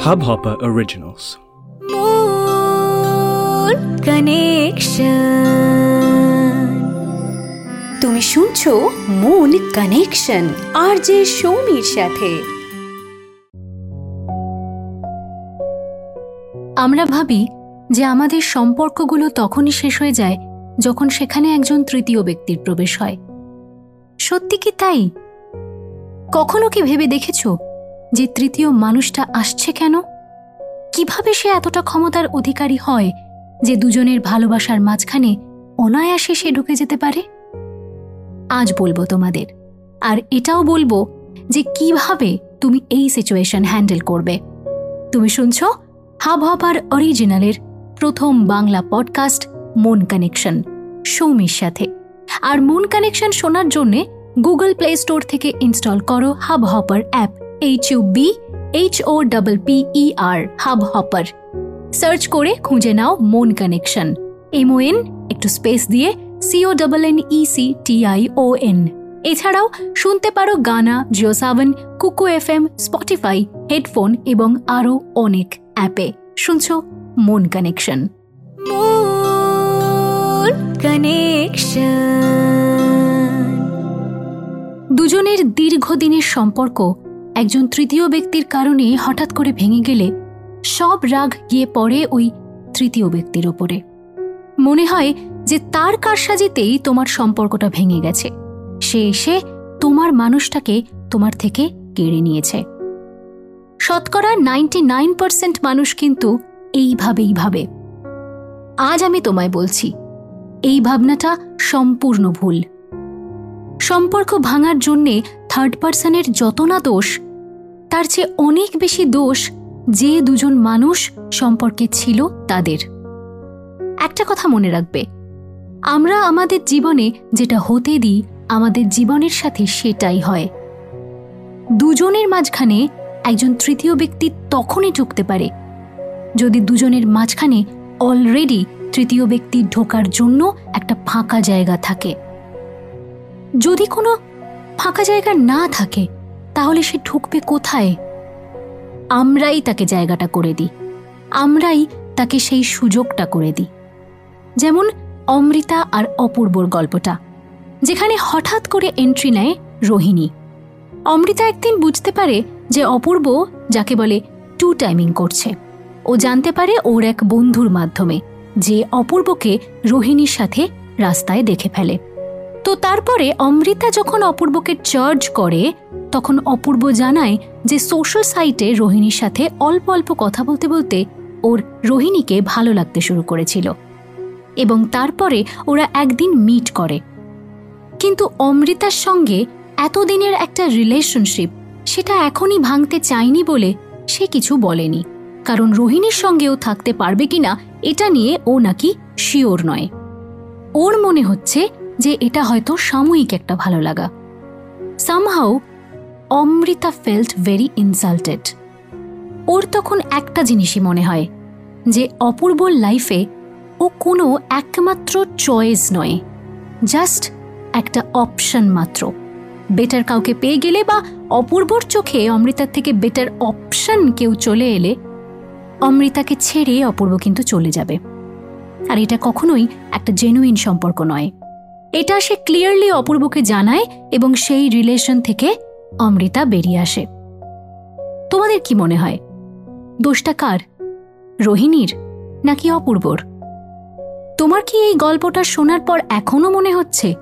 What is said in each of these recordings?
Hubhopper Originals. Moon Connection. তুমি শুনছো moon connection আর যে সৌমির সাথে আমরা ভাবি যে আমাদের সম্পর্কগুলো তখনই শেষ হয়ে যায় যখন সেখানে একজন তৃতীয় ব্যক্তির প্রবেশ হয় সত্যি কি তাই কখনো কি ভেবে দেখেছ যে তৃতীয় মানুষটা আসছে কেন? কীভাবে সে এতটা ক্ষমতার অধিকারী হয় যে দুজনের ভালোবাসার মাঝখানে অনায়াসে সে ঢুকে যেতে পারে? আজ বলব তোমাদের, আর এটাও বলব যে কীভাবে তুমি এই সিচুয়েশন হ্যান্ডেল করবে। তুমি শুনছ হাব হবার অরিজিনালের প্রথম বাংলা পডকাস্ট মন কানেকশন সৌমির সাথে। আর মন কানেকশন শোনার জন্যে গুগল প্লে স্টোর থেকে ইনস্টল করো Hubhopper app H U B H O double P E R Hubhopper search করে খুঁজে নাও মন কানেকশন এমওএন একটু স্পেস দিয়ে CO double N E C T I O N এছাড়াও শুনতে পারো গানা জিও সাভেন কুকু এফ এম স্পটিফাই হেডফোন এবং আরও অনেক অ্যাপে। শুনছো মন কানেকশন Moon Connection. দুজনের দীর্ঘদিনের সম্পর্ক একজন তৃতীয় ব্যক্তির কারণে হঠাৎ করে ভেঙে গেলে সব রাগ গিয়ে পড়ে ওই তৃতীয় ব্যক্তির ওপরে মনে হয় যে তার কারসাজিতেই তোমার সম্পর্কটা ভেঙে গেছে। সে এসে তোমার মানুষটাকে তোমার থেকে কেড়ে নিয়েছে। শতকরা নাইনটি নাইন পার্সেন্ট মানুষ কিন্তু এইভাবেই ভাবে। আজ আমি তোমায় বলছি, এই ভাবনাটা সম্পূর্ণ ভুল। সম্পর্ক ভাঙার জন্যে থার্ড পার্সনের যত না দোষ, তার চেয়ে অনেক বেশি দোষ যে দুজন মানুষ সম্পর্কে ছিল তাদের। একটা কথা মনে রাখবে, আমরা আমাদের জীবনে যেটা হতে দিই, আমাদের জীবনের সাথে সেটাই হয়। দুজনের মাঝখানে একজন তৃতীয় ব্যক্তি তখনই ঢুকতে পারে, যদি দুজনের মাঝখানে অলরেডি তৃতীয় ব্যক্তি ঢোকার জন্য একটা ফাঁকা জায়গা থাকে। যদি কোনো ফাঁকা জায়গা না থাকে, তাহলে সে ঢুকবে কোথায়? আমরাই তাকে জায়গাটা করে দিই। আমরাই তাকে সেই সুযোগটা করে দিই। যেমন অমৃতা আর অপূর্বর গল্পটা, যেখানে হঠাৎ করে এন্ট্রি নেয় রোহিণী। অমৃতা একদিন বুঝতে পারে যে অপূর্ব, যাকে বলে টু টাইমিং করছে। ও জানতে পারে ওর এক বন্ধুর মাধ্যমে, যে অপূর্বকে রোহিণীর সাথে রাস্তায় দেখে ফেলে। তো তারপরে অমৃতা যখন অপূর্বকে চার্জ করে, তখন অপূর্ব জানায় যে সোশ্যাল সাইটে রোহিণীর সাথে অল্প অল্প কথা বলতে বলতে ওর রোহিণীকে ভালো লাগতে শুরু করেছিল এবং তারপরে ওরা একদিন মিট করে। কিন্তু অমৃতার সঙ্গে এতদিনের একটা রিলেশনশিপ সেটা এখনই ভাঙতে চায়নি বলে সে কিছু বলেনি, কারণ রোহিণীর সঙ্গেও থাকতে পারবে কিনা এটা নিয়ে ও নাকি শিওর নয়। ওর মনে হচ্ছে যে এটা হয়তো সাময়িক একটা ভালো লাগা। Somehow Amrita felt very insulted ওর তখন একটা জিনিসই মনে হয়, যে অপূর্বর লাইফে ও কোনো একমাত্র চয়েস নয় জাস্ট একটা অপশন মাত্র। বেটার কাউকে পেয়ে গেলে বা অপূর্বর চোখে অমৃতার থেকে বেটার অপশন কেউ চলে এলে, অমৃতাকে ছেড়ে অপূর্ব কিন্তু চলে যাবে। আর এটা কখনোই একটা জেনুইন সম্পর্ক নয়। এটা সে ক্লিয়ারলি অপূর্বকে জানায় এবং সেই রিলেশন থেকে অমৃতা বেরিয়ে আসে। তোমাদের কি মনে হয়? দোষটা কার? রোহিণীর নাকি অপূর্বর? তোমার কি এই গল্পটা শোনার পর এখনও মনে হচ্ছে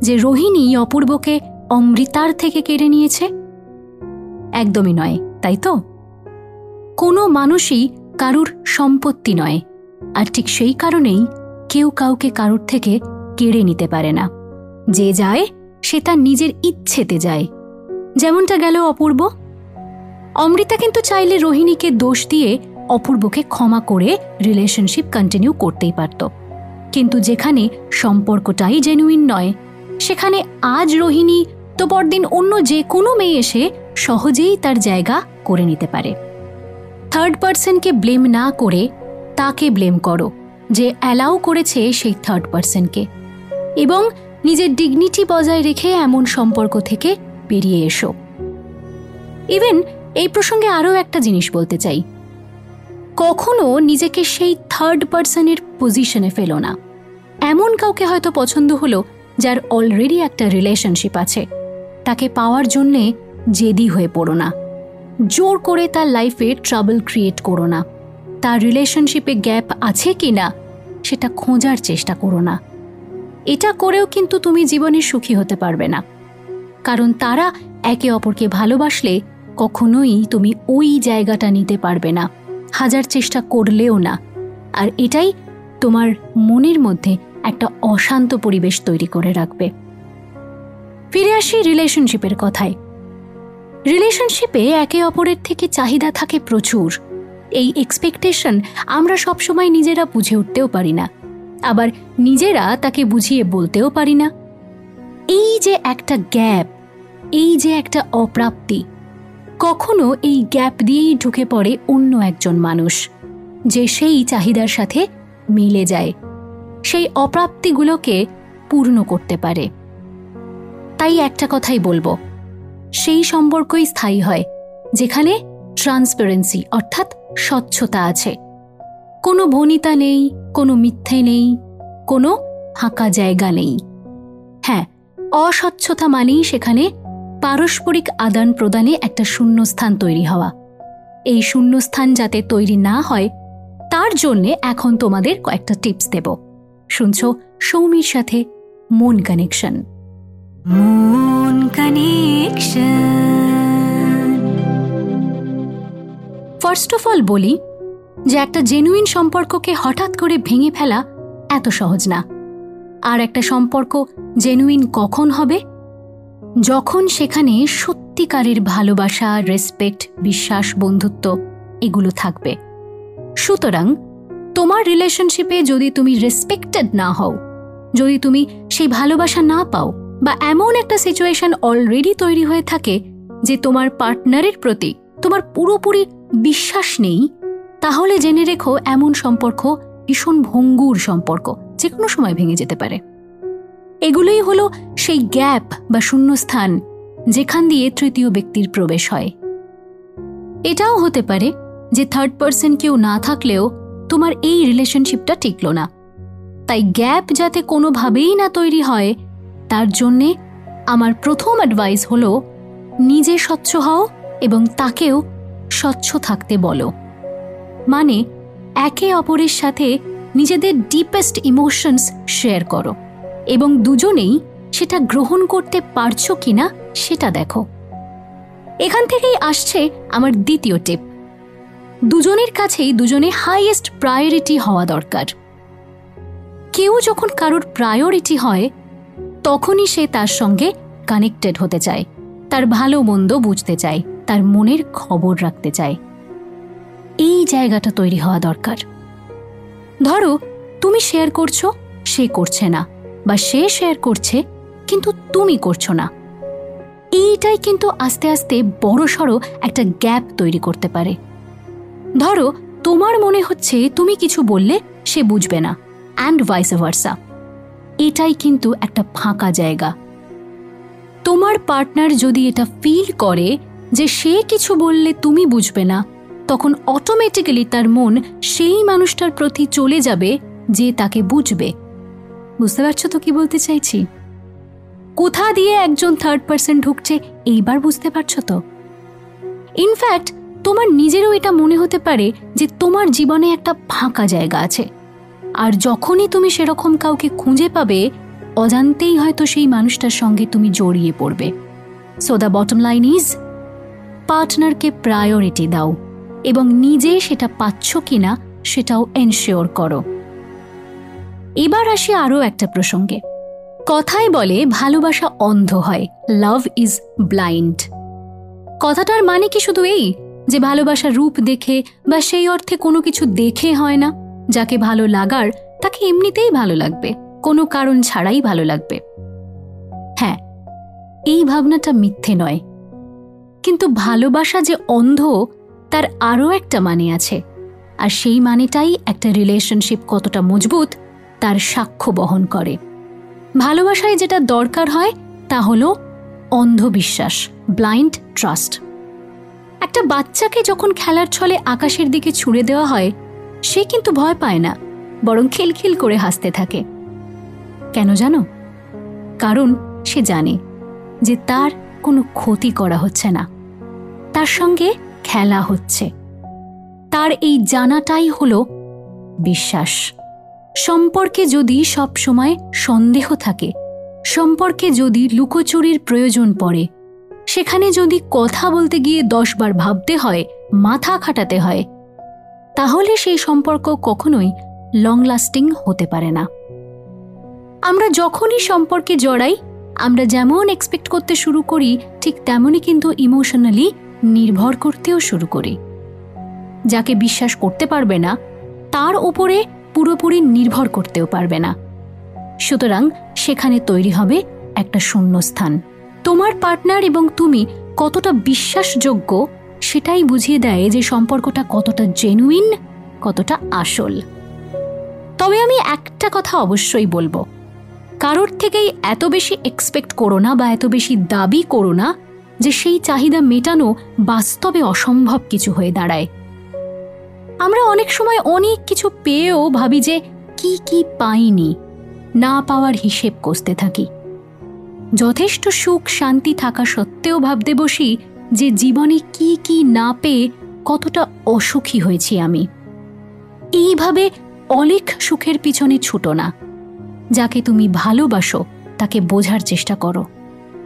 যে রোহিণী অপূর্বকে অমৃতার থেকে কেড়ে নিয়েছে? একদমই নয়, তাই তো? কোনো মানুষই কারুর সম্পত্তি নয়, আর ঠিক সেই কারণেই কেউ কাউকে কারুর থেকে কেড়ে নিতে পারে না। যে যায়, সে তার নিজের ইচ্ছেতে যায়। যেমনটা গেল অপূর্ব। অমৃতা কিন্তু চাইলে রোহিণীকে দোষ দিয়ে অপূর্বকে ক্ষমা করে রিলেশনশিপ কন্টিনিউ করতেই পারত। কিন্তু যেখানে সম্পর্কটাই জেনুইন নয়, সেখানে আজ রোহিণী তো পরদিন অন্য যে কোনো মেয়ে এসে সহজেই তার জায়গা করে নিতে পারে। থার্ড পার্সনকে ব্লেম না করে তাকে ব্লেম করো, যে অ্যালাউ করেছে সেই থার্ড পার্সনকে এবং নিজের ডিগনিটি বজায় রেখে এমন সম্পর্ক থেকে বেরিয়ে এসো। ইভেন এই প্রসঙ্গে আরও একটা জিনিস বলতে চাই। কখনো নিজেকে সেই থার্ড পার্সনের পজিশনে ফেলো না। এমন কাউকে হয়তো পছন্দ হলো যার অলরেডি একটা রিলেশনশিপ আছে। তাকে পাওয়ার জন্যে জেদি হয়ে পড়ো না। জোর করে তার লাইফে ট্রাবল ক্রিয়েট করো না। তার রিলেশনশিপে গ্যাপ আছে কি না সেটা খোঁজার চেষ্টা করো না। এটা করেও কিন্তু তুমি জীবনে সুখী হতে পারবে না। কারণ তারা একে অপরকে ভালোবাসলে কখনোই তুমি ওই জায়গাটা নিতে পারবে না। হাজার চেষ্টা করলেও না। আর এটাই তোমার মনের মধ্যে একটা অশান্ত পরিবেশ তৈরি করে রাখবে। ফিরে আসি রিলেশনশিপের কথায়। রিলেশনশিপে একে অপরের থেকে চাহিদা থাকে প্রচুর। এই এক্সপেকটেশন আমরা সবসময় নিজেরা বুঝে উঠতেও পারি না। আবার নিজেরা তাকে বুঝিয়ে বলতেও পারি না। এই যে একটা গ্যাপ, এই যে একটা অপ্রাপ্তি, কখনো এই গ্যাপ দিয়েই ঢুকে পড়ে অন্য একজন মানুষ, যে সেই চাহিদার সাথে মিলে যায়, সেই অপ্রাপ্তিগুলোকে পূর্ণ করতে পারে। তাই একটা কথাই বলব, সেই সম্পর্কই স্থায়ী হয়, যেখানে ট্রান্সপারেন্সি অর্থাৎ স্বচ্ছতা আছে। কোনো ভনিতা নেই কোনো মিথ্যে নেই কোনো ফাঁকা জায়গা নেই। হ্যাঁ অস্বচ্ছতা মানেই সেখানে পারস্পরিক আদান প্রদানে একটা শূন্যস্থান তৈরি হওয়া। এই শূন্যস্থান যাতে তৈরি না হয় তার জন্যে এখন তোমাদের কয়েকটা টিপস দেব। শুনছ সৌমির সাথে মন কানেকশন। মন কানেকশন। ফার্স্ট অফ অল বলি যে একটা জেনুইন সম্পর্ককে হঠাৎ করে ভেঙে ফেলা এত সহজ না। আর একটা সম্পর্ক জেনুইন কখন হবে? যখন সেখানে সত্যিকারের ভালোবাসা রেসপেক্ট বিশ্বাস, বন্ধুত্ব এগুলো থাকবে। সুতরাং তোমার রিলেশনশিপে যদি তুমি রেসপেক্টেড না হও, যদি তুমি সেই ভালোবাসা না পাও বা এমন একটা সিচুয়েশন অলরেডি তৈরি হয়ে থাকে যে তোমার পার্টনারের প্রতি তোমার পুরোপুরি বিশ্বাস নেই তাহলে জেনে রেখো, এমন সম্পর্ক ভীষণ ভঙ্গুর সম্পর্ক যে কোনো সময় ভেঙে যেতে পারে। এগুলোই হলো সেই গ্যাপ বা শূন্যস্থান, যেখান দিয়ে তৃতীয় ব্যক্তির প্রবেশ হয়। এটাও হতে পারে যে থার্ড পার্সন কেউ না থাকলেও তোমার এই রিলেশনশিপটা টিকল না। তাই গ্যাপ যাতে কোনোভাবেই না তৈরি হয়, তার জন্যে আমার প্রথম অ্যাডভাইস হলো, নিজে স্বচ্ছ হও এবং তাকেও স্বচ্ছ থাকতে বলো। মানে একে অপরের সাথে নিজেদের ডিপেস্ট ইমোশনস শেয়ার করো এবং দুজনেই সেটা গ্রহণ করতে পারছ কিনা সেটা দেখো। এখান থেকেই আসছে আমার দ্বিতীয় টিপ দুজনের কাছেই দুজনে হাইয়েস্ট প্রায়োরিটি হওয়া দরকার। কেউ যখন কারোর প্রায়োরিটি হয়, তখনই সে তার সঙ্গে কানেক্টেড হতে চায়, তার ভালো মন্দ বুঝতে চায়, তার মনের খবর রাখতে চায়। এই জায়গাটা তৈরি হওয়া দরকার। ধরো, তুমি শেয়ার করছ, সে করছে না, বা সে শেয়ার করছে, কিন্তু তুমি করছ না। এইটাই কিন্তু আস্তে আস্তে বড়সড় একটা গ্যাপ তৈরি করতে পারে। ধরো, তোমার মনে হচ্ছে তুমি কিছু বললে, সে বুঝবে না অ্যান্ড ভাইস ভার্সা এটাই কিন্তু একটা ফাঁকা জায়গা। তোমার পার্টনার যদি এটা ফিল করে যে সে কিছু বললে তুমি বুঝবে না তখন অটোমেটিক্যালি তার মন সেই মানুষটার প্রতি চলে যাবে যে তাকে বুঝবে। বুঝতে পারছ তো কি বলতে চাইছি? কোথা দিয়ে একজন থার্ড পার্সন ঢুকছে এইবার বুঝতে পারছ তো? ইনফ্যাক্ট তোমার নিজেরও এটা মনে হতে পারে যে তোমার জীবনে একটা ফাঁকা জায়গা আছে। আর যখনই তুমি সেরকম কাউকে খুঁজে পাবে, অজান্তেই হয়তো সেই মানুষটার সঙ্গে তুমি জড়িয়ে পড়বে। So the bottom line is পার্টনারকে প্রায়োরিটি দাও। এবং নিজে সেটা পাচ্ছ কিনা সেটাও এনশিওর করো। এবার আসি আরও একটা প্রসঙ্গে। কথায় বলে ভালোবাসা অন্ধ হয় লাভ ইজ ব্লাইন্ড কথাটার মানে কি শুধু এই যে ভালোবাসা রূপ দেখে বা সেই অর্থে কোনো কিছু দেখে হয় না, যাকে ভালো লাগার তাকে এমনিতেই ভালো লাগবে, কোনো কারণ ছাড়াই ভালো লাগবে। হ্যাঁ এই ভাবনাটা মিথ্যে নয়। কিন্তু ভালোবাসা যে অন্ধ তার আরও একটা মানে আছে। আর সেই মানেটাই একটা রিলেশনশিপ কতটা মজবুত তার সাক্ষ্য বহন করে। ভালোবাসায় যেটা দরকার হয় তা হল অন্ধবিশ্বাস ব্লাইন্ড ট্রাস্ট একটা বাচ্চাকে যখন খেলার ছলে আকাশের দিকে ছুড়ে দেওয়া হয়, সে কিন্তু ভয় পায় না, বরং খিলখিল করে হাসতে থাকে। কেন জানো? কারণ সে জানে যে তার কোনো ক্ষতি করা হচ্ছে না। তার সঙ্গে খেলা হচ্ছে। তার এই জানাটাই হল বিশ্বাস। সম্পর্কে যদি সব সময় সন্দেহ থাকে, সম্পর্কে যদি লুকোচুরির প্রয়োজন পড়ে, সেখানে যদি কথা বলতে গিয়ে দশবার ভাবতে হয়, মাথা খাটাতে হয়, তাহলে সেই সম্পর্ক কখনোই লং লাস্টিং হতে পারে না। আমরা যখনই সম্পর্কে জড়াই, আমরা যেমন এক্সপেক্ট করতে শুরু করি, ঠিক তেমনই কিন্তু ইমোশনালি নির্ভর করতেও শুরু করি। যাকে বিশ্বাস করতে পারবে না, তার উপরে পুরোপুরি নির্ভর করতেও পারবে না। সুতরাং সেখানে তৈরি হবে একটা শূন্যস্থান। তোমার পার্টনার এবং তুমি কতটা বিশ্বাসযোগ্য সেটাই বুঝিয়ে দেয় যে সম্পর্কটা কতটা জেনুইন কতটা আসল। তবে আমি একটা কথা অবশ্যই বলব। কারোর থেকেই এত বেশি এক্সপেক্ট করো না বা এত বেশি দাবি করো না যে সেই চাহিদা মেটানো বাস্তবে অসম্ভব কিছু হয়ে দাঁড়ায়। আমরা অনেক সময় অনেক কিছু পেয়েও ভাবি যে কি কি পাইনি, না পাওয়ার হিসেব কষতে থাকি। যথেষ্ট সুখ শান্তি থাকা সত্ত্বেও ভাবতে বসি যে জীবনে কি কি না পেয়ে কতটা অসুখী হয়েছি আমি। এইভাবে অলিক সুখের পিছনে ছুটো না। যাকে তুমি ভালোবাসো, তাকে বোঝার চেষ্টা করো।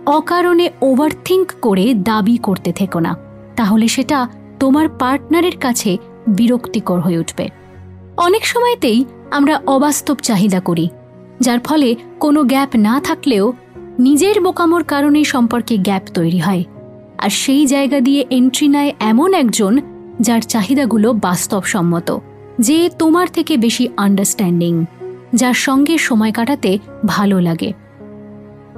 অকারণে ওভারথিঙ্ক করে দাবি করতে থেকো না। তাহলে সেটা তোমার পার্টনারের কাছে বিরক্তিকর হয়ে উঠবে। অনেক সময়তেই আমরা অবাস্তব চাহিদা করি, যার ফলে কোনো গ্যাপ না থাকলেও নিজের বোকামোর কারণে সম্পর্কে গ্যাপ তৈরি হয়। আর সেই জায়গা দিয়ে এন্ট্রি নেয় এমন একজন যার চাহিদাগুলো বাস্তবসম্মত, যে তোমার থেকে বেশি আন্ডারস্ট্যান্ডিং যার সঙ্গে সময় কাটাতে ভালো লাগে।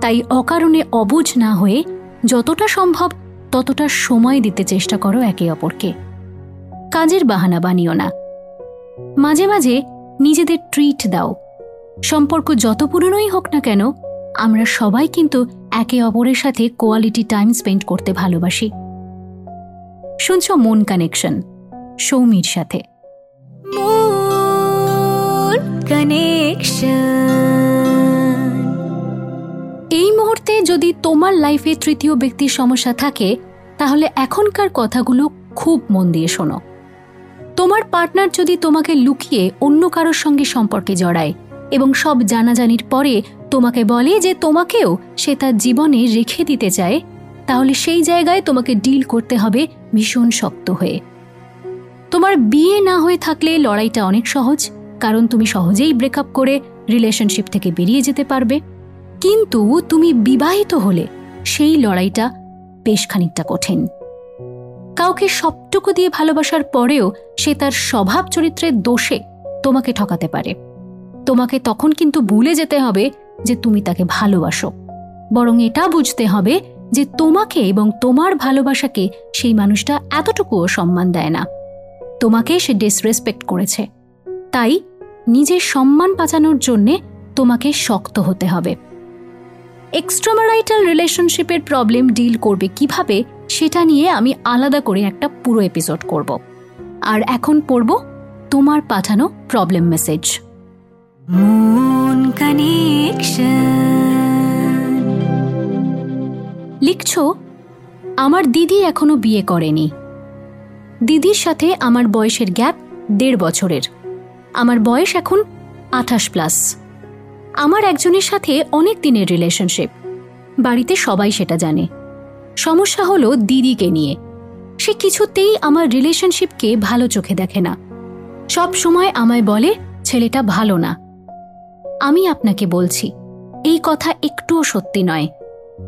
তাই অকারণে অবুঝ না হয়ে যতটা সম্ভব ততটা সময় দিতে চেষ্টা করো একে অপরকে। কাজের বাহানা বানিও না। মাঝে মাঝে নিজেদের ট্রিট দাও। সম্পর্ক যত পুরনোই হোক না কেন, আমরা সবাই কিন্তু একে অপরের সাথে কোয়ালিটি টাইম স্পেন্ড করতে ভালোবাসি। শুনছ মন কানেকশন সৌমির সাথে। Connection. এই মুহূর্তে যদি তোমার লাইফে তৃতীয় ব্যক্তির সমস্যা থাকে, তাহলে এখনকার কথাগুলো খুব মন দিয়ে শোনো। তোমার পার্টনার যদি তোমাকে লুকিয়ে অন্য কারোর সঙ্গে সম্পর্কে জড়ায় এবং সব জানাজানির পরে তোমাকে বলে যে তোমাকেও সে তার জীবনে রেখে দিতে চায়, তাহলে সেই জায়গায় তোমাকে ডিল করতে হবে ভীষণ শক্ত হয়ে। তোমার বিয়ে না হয়ে থাকলে লড়াইটা অনেক সহজ, কারণ তুমি সহজেই ব্রেকআপ করে রিলেশনশিপ থেকে বেরিয়ে যেতে পারবে। কিন্তু তুমি বিবাহিত হলে সেই লড়াইটা বেশ খানিকটা কঠিন। কাউকে সবটুকু দিয়ে ভালোবাসার পরেও সে তার স্বভাব চরিত্রের দোষে তোমাকে ঠকাতে পারে। তোমাকে তখন কিন্তু ভুলে যেতে হবে যে তুমি তাকে ভালোবাসো। বরং এটা বুঝতে হবে যে তোমাকে এবং তোমার ভালোবাসাকে সেই মানুষটা এতটুকুও সম্মান দেয় না। তোমাকে সে ডিসরেসপেক্ট করেছে। তাই নিজের সম্মান বাঁচানোর জন্যে তোমাকে শক্ত হতে হবে। এক্সট্রামারাইটাল রিলেশনশিপের প্রবলেম ডিল করবে কীভাবে সেটা নিয়ে আমি আলাদা করে একটা পুরো এপিসোড করব। আর এখন পড়ব তোমার পাঠানো প্রবলেম মেসেজ. লিখছ আমার দিদি এখনও বিয়ে করেনি। দিদির সাথে আমার বয়সের গ্যাপ দেড় বছরের। আমার বয়স এখন আঠাশ প্লাস আমার একজনের সাথে অনেক দিনের রিলেশনশিপ বাড়িতে সবাই সেটা জানে। সমস্যা হলো দিদিকে নিয়ে। সে কিছুতেই আমার রিলেশনশিপকে ভালো চোখে দেখে না। সব সময় আমায় বলে, ছেলেটা ভালো না। আমি আপনাকে বলছি, এই কথা একটুও সত্যি নয়।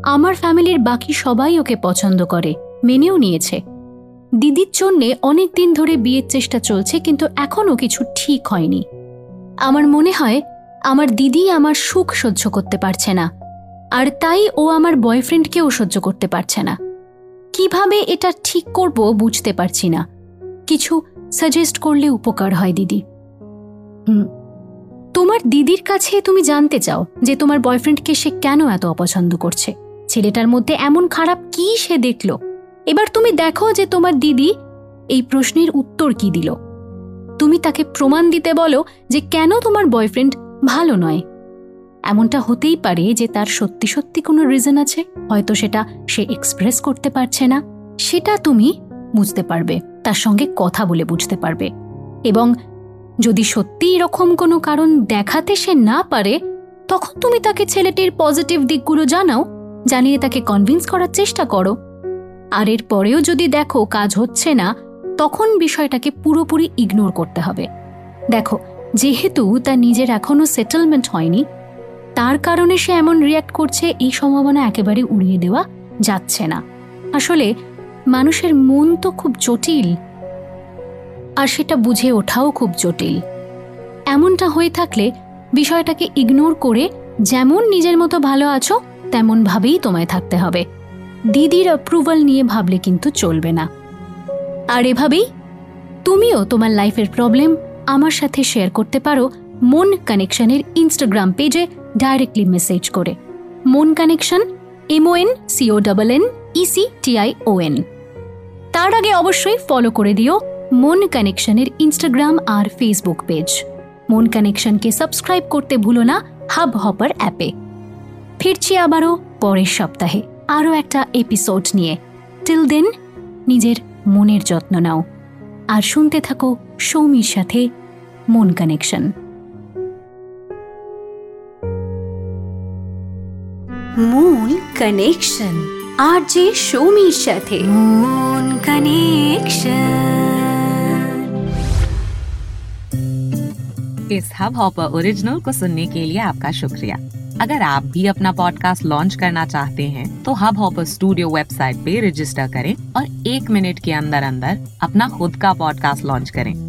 আমার ফ্যামিলির বাকি সবাই ওকে পছন্দ করে, মেনেও নিয়েছে। দিদির জন্যে অনেক দিন ধরে বিয়ের চেষ্টা চলছে, কিন্তু এখনও কিছু ঠিক হয়নি। আমার মনে হয় আমার দিদি আমার সুখ সহ্য করতে পারছে না, আর তাই ও আমার বয়ফ্রেন্ডকেও সহ্য করতে পারছে না। কীভাবে এটা ঠিক করব বুঝতে পারছি না। কিছু সাজেস্ট করলে উপকার হয় দিদি। তোমার দিদির কাছে তুমি জানতে চাও যে তোমার বয়ফ্রেন্ডকে সে কেন এত অপছন্দ করছে। ছেলেটার মধ্যে এমন খারাপ কি সে দেখল? এবার তুমি দেখো যে তোমার দিদি এই প্রশ্নের উত্তর কি দিল। তুমি তাকে প্রমাণ দিতে বলো যে কেন তোমার বয়ফ্রেন্ড ভালো নয়। এমনটা হতেই পারে যে তার সত্যি সত্যি কোনো রিজন আছে, হয়তো সেটা সে এক্সপ্রেস করতে পারছে না। সেটা তুমি বুঝতে পারবে, তার সঙ্গে কথা বলে বুঝতে পারবে। এবং যদি সত্যি এরকম কোনো কারণ দেখাতে সে না পারে, তখন তুমি তাকে ছেলেটির পজিটিভ দিকগুলো জানাও, জানিয়ে তাকে কনভিন্স করার চেষ্টা করো। আর এর পরেও যদি দেখো কাজ হচ্ছে না, তখন বিষয়টাকে পুরোপুরি ইগনোর করতে হবে। দেখো যেহেতু তার নিজের এখনও সেটেলমেন্ট হয়নি, তার কারণে সে এমন রিয়াক্ট করছে, এই সম্ভাবনা একেবারে উড়িয়ে দেওয়া যাচ্ছে না। আসলে মানুষের মন তো খুব জটিল, আর সেটা বুঝে ওঠাও খুব জটিল। এমনটা হয়ে থাকলে বিষয়টাকে ইগনোর করে যেমন নিজের মতো ভালো আছো, তেমন ভাবেই তোমায় থাকতে হবে। দিদির অ্যাপ্রুভাল নিয়ে ভাবলে কিন্তু চলবে না। আর এভাবেই তুমিও তোমার লাইফের প্রবলেম আমার সাথে শেয়ার করতে পারো মন কানেকশনের ইনস্টাগ্রাম পেজে ডাইরেক্টলি মেসেজ করে। Mon connection MON CO double N EC TI ON তার আগে অবশ্যই ফলো করে দিও মন কানেকশনের ইনস্টাগ্রাম আর ফেসবুক পেজ মন কানেকশনকে সাবস্ক্রাইব করতে ভুলো না হাব হপার অ্যাপে ফিরছি আবারও পরের সপ্তাহে আরও একটা এপিসোড নিয়ে। টিল দেন নিজের মনের যত্ন নাও। আর শুনতে থাকো সৌমির সাথে Mon connection Mon connection RJ Shomi સાથે मून कनेक्शन इस हब हॉपर ओरिजिनल को सुनने के लिए आपका शुक्रिया। अगर आप भी अपना पॉडकास्ट लॉन्च करना चाहते हैं तो हब हॉपर स्टूडियो वेबसाइट पे रजिस्टर करें और एक मिनट के अंदर अंदर अपना खुद का पॉडकास्ट लॉन्च करें।